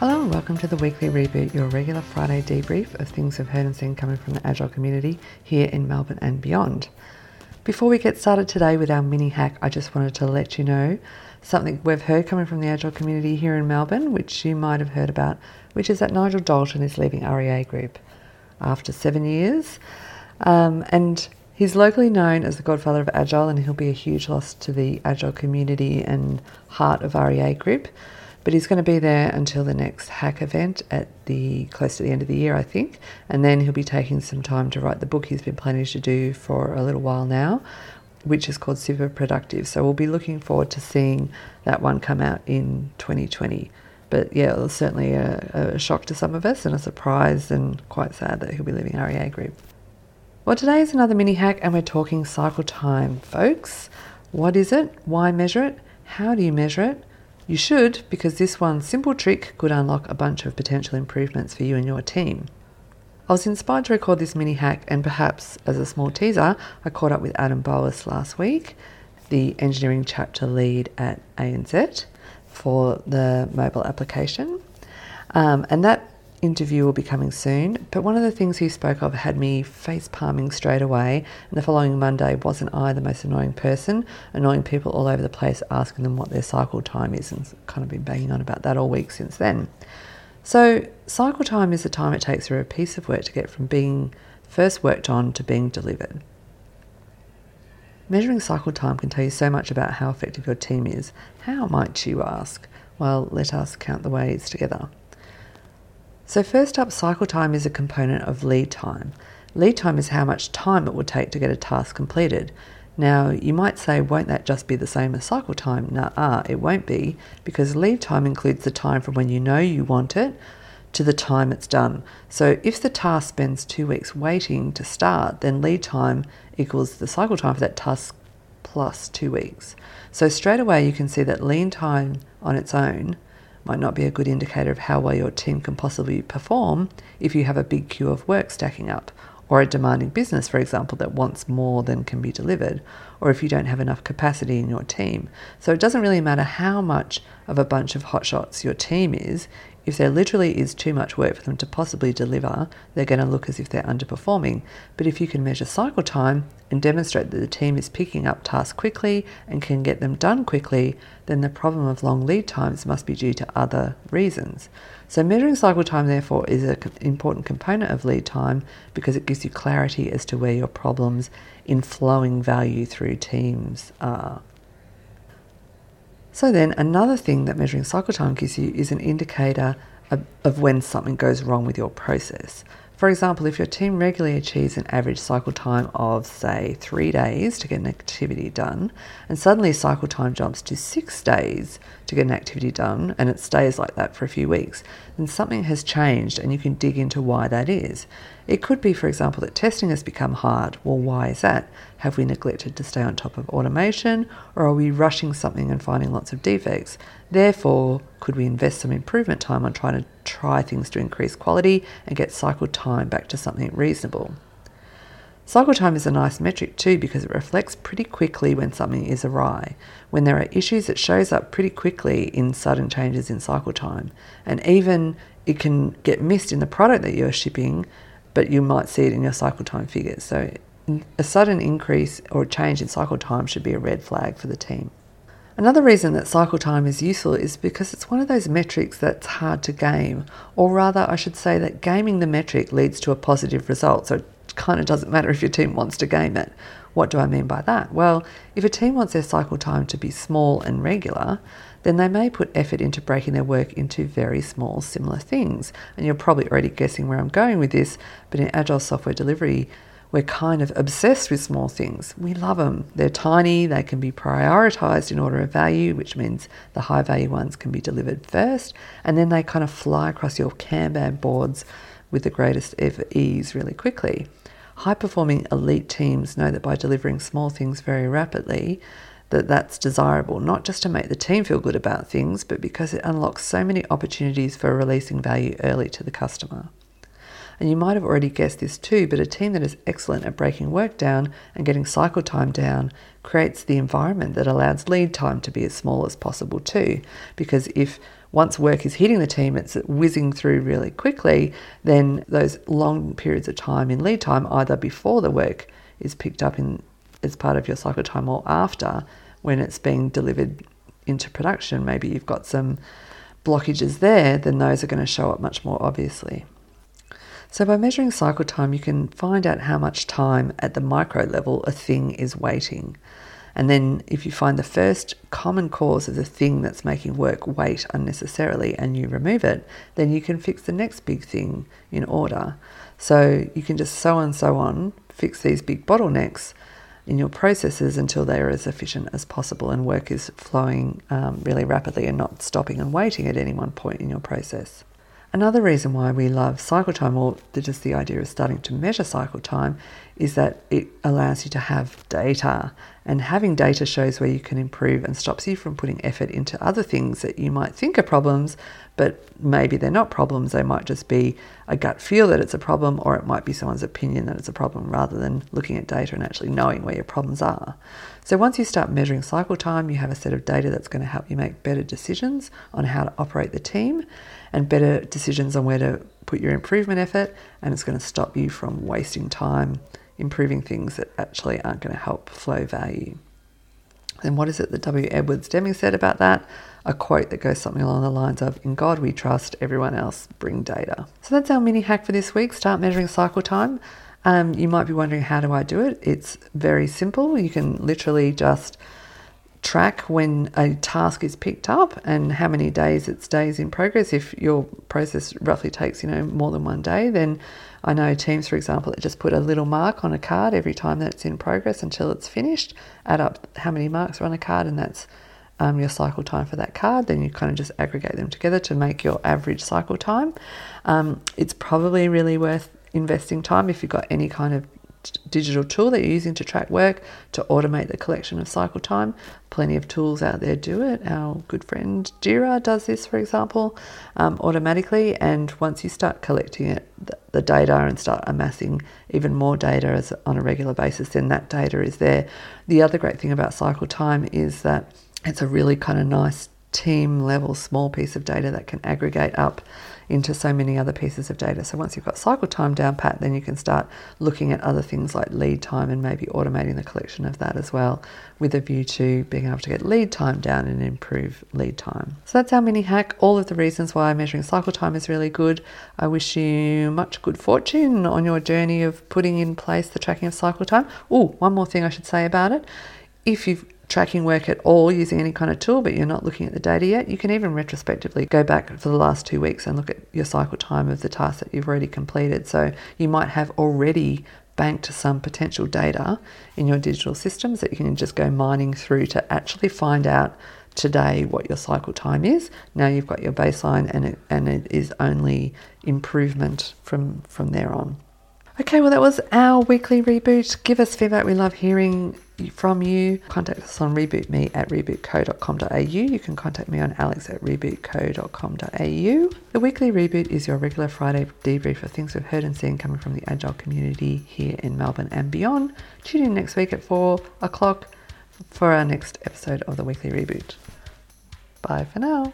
Hello and welcome to the weekly reboot, your regular Friday debrief of things we've heard and seen coming from the Agile community here in Melbourne and beyond. Before we get started today with our mini hack, I just wanted to let you know something we've heard coming from the Agile community here in Melbourne, which you might have heard about, which is that Nigel Dalton is leaving REA Group after seven years. Um, and he's locally known as the godfather of Agile, and he'll be a huge loss to the Agile community and heart of REA Group. But he's going to be there until the next hack event at the close to the end of the year, I think. And then he'll be taking some time to write the book he's been planning to do for a little while now, which is called Super Productive. So we'll be looking forward to seeing that one come out in 2020. But yeah, it was certainly a, a shock to some of us and a surprise, and quite sad that he'll be leaving REA Group. Well, today is another mini hack, and we're talking cycle time, folks. What is it? Why measure it? How do you measure it? You should, because this one simple trick could unlock a bunch of potential improvements for you and your team. I was inspired to record this mini hack, and perhaps as a small teaser, I caught up with Adam Boas last week, the engineering chapter lead at ANZ for the mobile application. Um, and that interview will be coming soon. But one of the things he spoke of had me face palming straight away. And the following Monday, wasn't I the most annoying person? Annoying people all over the place, asking them what their cycle time is, and kind of been banging on about that all week since then. So, cycle time is the time it takes for a piece of work to get from being first worked on to being delivered. Measuring cycle time can tell you so much about how effective your team is. How might you ask? Well, let us count the ways together. So, first up, cycle time is a component of lead time. Lead time is how much time it will take to get a task completed. Now, you might say, won't that just be the same as cycle time? Nah, it won't be, because lead time includes the time from when you know you want it to the time it's done. So, if the task spends two weeks waiting to start, then lead time equals the cycle time for that task plus two weeks. So, straight away, you can see that lead time on its own might not be a good indicator of how well your team can possibly perform if you have a big queue of work stacking up, or a demanding business, for example, that wants more than can be delivered, or if you don't have enough capacity in your team. So it doesn't really matter how much of a bunch of hotshots your team is, if there literally is too much work for them to possibly deliver, they're going to look as if they're underperforming. But if you can measure cycle time and demonstrate that the team is picking up tasks quickly and can get them done quickly, then the problem of long lead times must be due to other reasons. So, measuring cycle time, therefore, is an important component of lead time because it gives you clarity as to where your problems in flowing value through teams are. So then another thing that measuring cycle time gives you is an indicator of, of, when something goes wrong with your process. For example, if your team regularly achieves an average cycle time of, say, three days to get an activity done, and suddenly cycle time jumps to six days to get an activity done, and it stays like that for a few weeks, then something has changed and you can dig into why that is. It could be, for example, that testing has become hard. Well, why is that? Have we neglected to stay on top of automation, or are we rushing something and finding lots of defects? Therefore, could we invest some improvement time on trying to try things to increase quality and get cycle time back to something reasonable? Cycle time is a nice metric too because it reflects pretty quickly when something is awry. When there are issues, it shows up pretty quickly in sudden changes in cycle time. And even it can get missed in the product that you're shipping but you might see it in your cycle time figures. So a sudden increase or change in cycle time should be a red flag for the team. Another reason that cycle time is useful is because it's one of those metrics that's hard to game, or rather, I should say that gaming the metric leads to a positive result. So it kind of doesn't matter if your team wants to game it. What do I mean by that? Well, if a team wants their cycle time to be small and regular, then they may put effort into breaking their work into very small, similar things. And you're probably already guessing where I'm going with this, but in Agile software delivery, we're kind of obsessed with small things. We love them. They're tiny, they can be prioritized in order of value, which means the high value ones can be delivered first, and then they kind of fly across your Kanban boards with the greatest ever ease really quickly. High performing elite teams know that by delivering small things very rapidly, that that's desirable, not just to make the team feel good about things, but because it unlocks so many opportunities for releasing value early to the customer. And you might have already guessed this too, but a team that is excellent at breaking work down and getting cycle time down creates the environment that allows lead time to be as small as possible too. Because if once work is hitting the team, it's whizzing through really quickly, then those long periods of time in lead time, either before the work is picked up in as part of your cycle time or after when it's being delivered into production, maybe you've got some blockages there, then those are going to show up much more obviously. So, by measuring cycle time, you can find out how much time at the micro level a thing is waiting. And then, if you find the first common cause of the thing that's making work wait unnecessarily and you remove it, then you can fix the next big thing in order. So, you can just so and so on fix these big bottlenecks in your processes until they are as efficient as possible and work is flowing um, really rapidly and not stopping and waiting at any one point in your process. Another reason why we love cycle time, or just the idea of starting to measure cycle time, is that it allows you to have data. And having data shows where you can improve and stops you from putting effort into other things that you might think are problems, but maybe they're not problems. They might just be a gut feel that it's a problem, or it might be someone's opinion that it's a problem rather than looking at data and actually knowing where your problems are. So once you start measuring cycle time, you have a set of data that's going to help you make better decisions on how to operate the team and better decisions on where to put your improvement effort, and it's going to stop you from wasting time improving things that actually aren't going to help flow value. And what is it that W. Edwards Deming said about that? A quote that goes something along the lines of In God we trust, everyone else bring data. So that's our mini hack for this week. Start measuring cycle time. Um, you might be wondering, how do I do it? It's very simple. You can literally just track when a task is picked up and how many days it stays in progress. If your process roughly takes, you know, more than one day, then I know teams, for example, that just put a little mark on a card every time that it's in progress until it's finished. Add up how many marks are on a card, and that's um, your cycle time for that card. Then you kind of just aggregate them together to make your average cycle time. Um, it's probably really worth investing time if you've got any kind of digital tool that you're using to track work to automate the collection of cycle time. Plenty of tools out there do it. Our good friend Jira does this, for example, um, automatically. And once you start collecting it, the, data and start amassing even more data as, on a regular basis, then that data is there. The other great thing about cycle time is that it's a really kind of nice team level small piece of data that can aggregate up into so many other pieces of data. So once you've got cycle time down pat, then you can start looking at other things like lead time and maybe automating the collection of that as well, with a view to being able to get lead time down and improve lead time. So that's our mini hack. All of the reasons why measuring cycle time is really good. I wish you much good fortune on your journey of putting in place the tracking of cycle time. Oh, one more thing I should say about it. If you've tracking work at all using any kind of tool, but you're not looking at the data yet, you can even retrospectively go back for the last two weeks and look at your cycle time of the tasks that you've already completed. So you might have already banked some potential data in your digital systems that you can just go mining through to actually find out today what your cycle time is. Now you've got your baseline and it, and it is only improvement from, from there on. Okay, well, that was our weekly reboot. Give us feedback. We love hearing from you. Contact us on rebootme at rebootco.com.au. You can contact me on alex at rebootco.com.au. The weekly reboot is your regular Friday debrief of things we've heard and seen coming from the Agile community here in Melbourne and beyond. Tune in next week at 4 o'clock for our next episode of the weekly reboot. Bye for now.